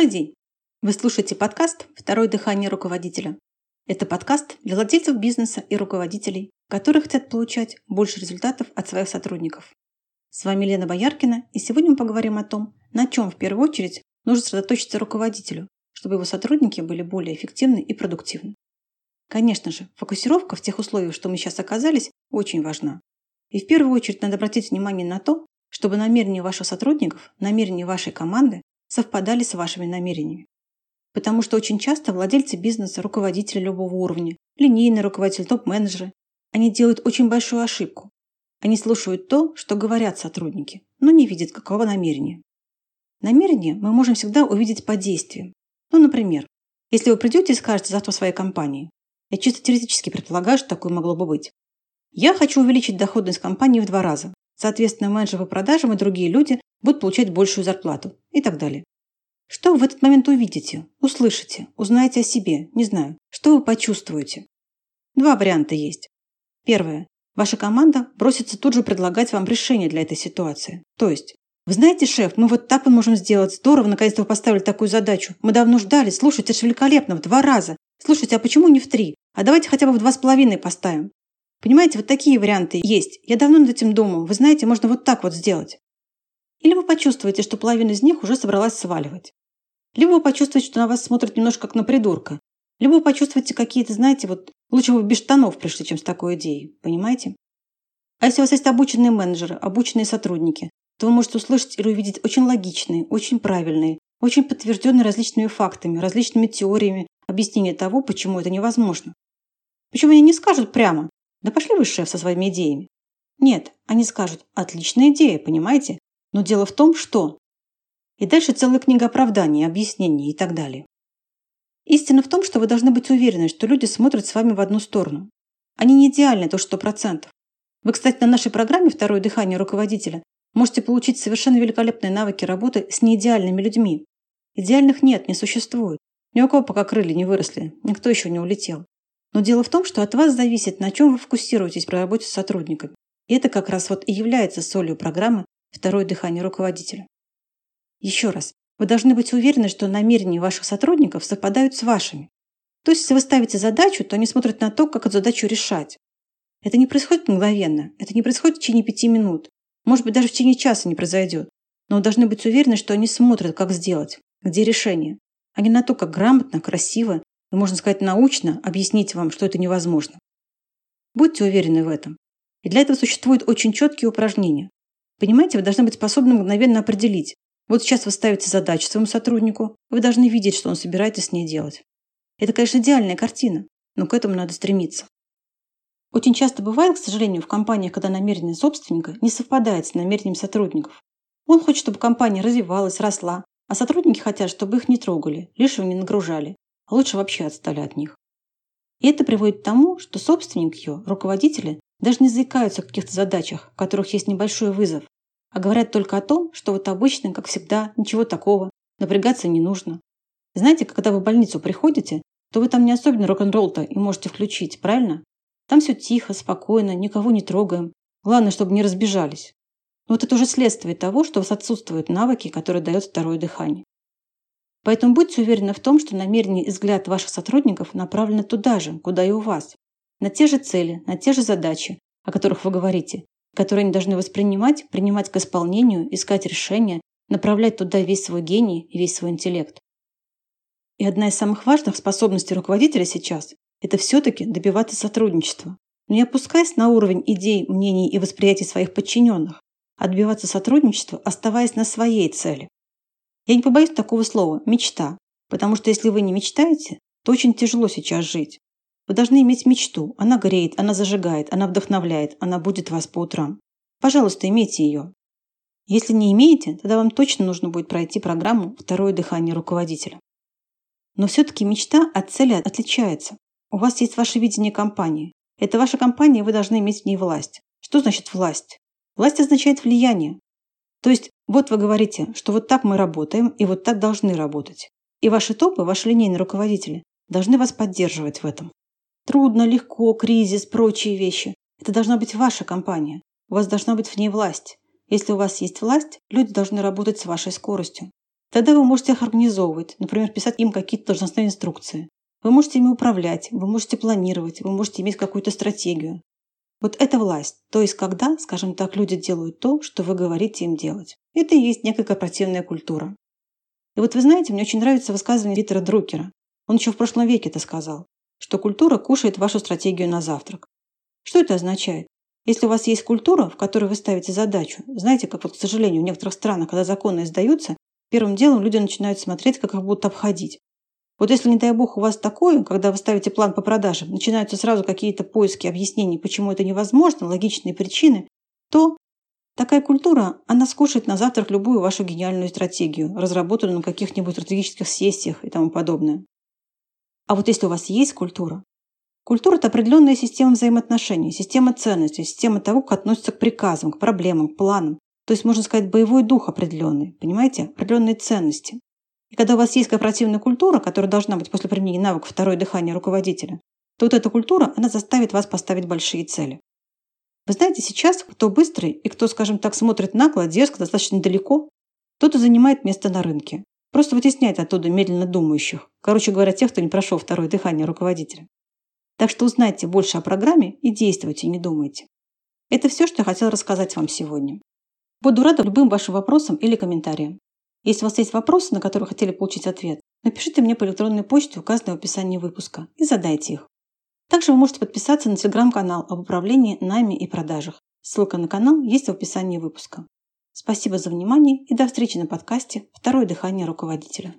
Добрый день! Вы слушаете подкаст «Второе дыхание руководителя». Это подкаст для владельцев бизнеса и руководителей, которые хотят получать больше результатов от своих сотрудников. С вами Лена Бояркина, и сегодня мы поговорим о том, на чем в первую очередь нужно сосредоточиться руководителю, чтобы его сотрудники были более эффективны и продуктивны. Конечно же, фокусировка в тех условиях, что мы сейчас оказались, очень важна. И в первую очередь надо обратить внимание на то, чтобы намерения ваших сотрудников, намерения вашей команды совпадали с вашими намерениями. Потому что очень часто владельцы бизнеса, руководители любого уровня, линейный руководитель, топ-менеджеры, они делают очень большую ошибку. Они слушают то, что говорят сотрудники, но не видят какого намерения. Намерение мы можем всегда увидеть по действиям. Ну, например, если вы придете и скажете завтра своей компании, я чисто теоретически предполагаю, что такое могло бы быть. Я хочу увеличить доходность компании в два раза. Соответственно, менеджеры по продажам и другие люди будут получать большую зарплату и так далее. Что вы в этот момент увидите, услышите, узнаете о себе, не знаю, что вы почувствуете? Два варианта есть. Первое. Ваша команда бросится тут же предлагать вам решение для этой ситуации. То есть, вы знаете, шеф, мы вот так вот можем сделать. Здорово, наконец-то вы поставили такую задачу. Мы давно ждали. Слушайте, это же великолепно, в два раза. Слушайте, а почему не в три? А давайте хотя бы в два с половиной поставим. Понимаете, вот такие варианты есть. Я давно над этим думал. Вы знаете, можно вот так вот сделать. Или вы почувствуете, что половина из них уже собралась сваливать. Либо вы почувствуете, что на вас смотрят немножко как на придурка. Либо вы почувствуете какие-то, знаете, вот лучше бы без штанов пришли, чем с такой идеей. Понимаете? А если у вас есть обученные менеджеры, обученные сотрудники, то вы можете услышать или увидеть очень логичные, очень правильные, очень подтвержденные различными фактами, различными теориями объяснения того, почему это невозможно. Почему они не скажут прямо «Да пошли вы, шеф, со своими идеями». Нет, они скажут «Отличная идея, понимаете? Но дело в том, что и дальше целая книга оправданий, объяснений и так далее. Истина в том, что вы должны быть уверены, что люди смотрят с вами в одну сторону. Они не идеальны, то сто процентов. Вы, кстати, на нашей программе «Второе дыхание руководителя» можете получить совершенно великолепные навыки работы с неидеальными людьми. Идеальных нет, не существует. Ни у кого пока крылья не выросли, никто еще не улетел. Но дело в том, что от вас зависит, на чем вы фокусируетесь при работе с сотрудниками. И это как раз вот и является солью программы «Второе дыхание руководителя». Еще раз, вы должны быть уверены, что намерения ваших сотрудников совпадают с вашими. То есть, если вы ставите задачу, то они смотрят на то, как эту задачу решать. Это не происходит мгновенно, это не происходит в течение пяти минут. Может быть, даже в течение часа не произойдет. Но вы должны быть уверены, что они смотрят, как сделать, где решение, а не на то, как грамотно, красиво и, можно сказать, научно объяснить вам, что это невозможно. Будьте уверены в этом. И для этого существуют очень четкие упражнения. Понимаете, вы должны быть способны мгновенно определить, вот сейчас вы ставите задачу своему сотруднику, вы должны видеть, что он собирается с ней делать. Это, конечно, идеальная картина, но к этому надо стремиться. Очень часто бывает, к сожалению, в компаниях, когда намерение собственника не совпадает с намерением сотрудников. Он хочет, чтобы компания развивалась, росла, а сотрудники хотят, чтобы их не трогали, лишнего не нагружали, лучше вообще отстали от них. И это приводит к тому, что собственник ее, руководители, даже не заикаются о каких-то задачах, в которых есть небольшой вызов, а говорят только о том, что вот обычно, как всегда, ничего такого, напрягаться не нужно. Знаете, когда вы в больницу приходите, то вы там не особенно рок-н-ролл-то и можете включить, правильно? Там все тихо, спокойно, никого не трогаем. Главное, чтобы не разбежались. Но вот это уже следствие того, что у вас отсутствуют навыки, которые дает второе дыхание. Поэтому будьте уверены в том, что намерение и взгляд ваших сотрудников направлены туда же, куда и у вас. На те же цели, на те же задачи, о которых вы говорите, которые они должны воспринимать, принимать к исполнению, искать решения, направлять туда весь свой гений и весь свой интеллект. И одна из самых важных способностей руководителя сейчас – это все-таки добиваться сотрудничества. Но не опускаясь на уровень идей, мнений и восприятий своих подчиненных, а добиваться сотрудничества, оставаясь на своей цели. Я не побоюсь такого слова – мечта, потому что если вы не мечтаете, то очень тяжело сейчас жить. Вы должны иметь мечту. Она греет, она зажигает, она вдохновляет, она будет вас по утрам. Пожалуйста, имейте ее. Если не имеете, тогда вам точно нужно будет пройти программу «Второе дыхание руководителя». Но все-таки мечта от цели отличается. У вас есть ваше видение компании. Это ваша компания, и вы должны иметь в ней власть. Что значит власть? Власть означает влияние. То есть вот вы говорите, что вот так мы работаем и вот так должны работать. И ваши топы, ваши линейные руководители должны вас поддерживать в этом. Трудно, легко, кризис, прочие вещи. Это должна быть ваша компания. У вас должна быть в ней власть. Если у вас есть власть, люди должны работать с вашей скоростью. Тогда вы можете их организовывать, например, писать им какие-то должностные инструкции. Вы можете ими управлять, вы можете планировать, вы можете иметь какую-то стратегию. Вот это власть. То есть когда, скажем так, люди делают то, что вы говорите им делать. Это и есть некая корпоративная культура. И вот вы знаете, мне очень нравится высказывание Питера Друкера. Он еще в прошлом веке это сказал, что культура кушает вашу стратегию на завтрак. Что это означает? Если у вас есть культура, в которой вы ставите задачу, знаете, как вот, к сожалению, в некоторых странах, когда законы издаются, первым делом люди начинают смотреть, как их будут обходить. Вот если, не дай бог, у вас такое, когда вы ставите план по продажам, начинаются сразу какие-то поиски объяснений, почему это невозможно, логичные причины, то такая культура, она скушает на завтрак любую вашу гениальную стратегию, разработанную на каких-нибудь стратегических сессиях и тому подобное. А вот если у вас есть культура, культура – это определенная система взаимоотношений, система ценностей, система того, как относятся к приказам, к проблемам, к планам. То есть, можно сказать, боевой дух определенный, понимаете, определенные ценности. И когда у вас есть корпоративная культура, которая должна быть после применения навыка второе дыхание руководителя, то вот эта культура, она заставит вас поставить большие цели. Вы знаете, сейчас кто быстрый и кто, скажем так, смотрит нагло, дерзко, достаточно далеко, тот и занимает место на рынке. Просто вытесняет оттуда медленно думающих. Короче говоря, тех, кто не прошел второе дыхание руководителя. Так что узнайте больше о программе и действуйте, не думайте. Это все, что я хотела рассказать вам сегодня. Буду рада любым вашим вопросам или комментариям. Если у вас есть вопросы, на которые хотели получить ответ, напишите мне по электронной почте, указанной в описании выпуска, и задайте их. Также вы можете подписаться на телеграм-канал об управлении нами и продажах. Ссылка на канал есть в описании выпуска. Спасибо за внимание и до встречи на подкасте «Второе дыхание руководителя».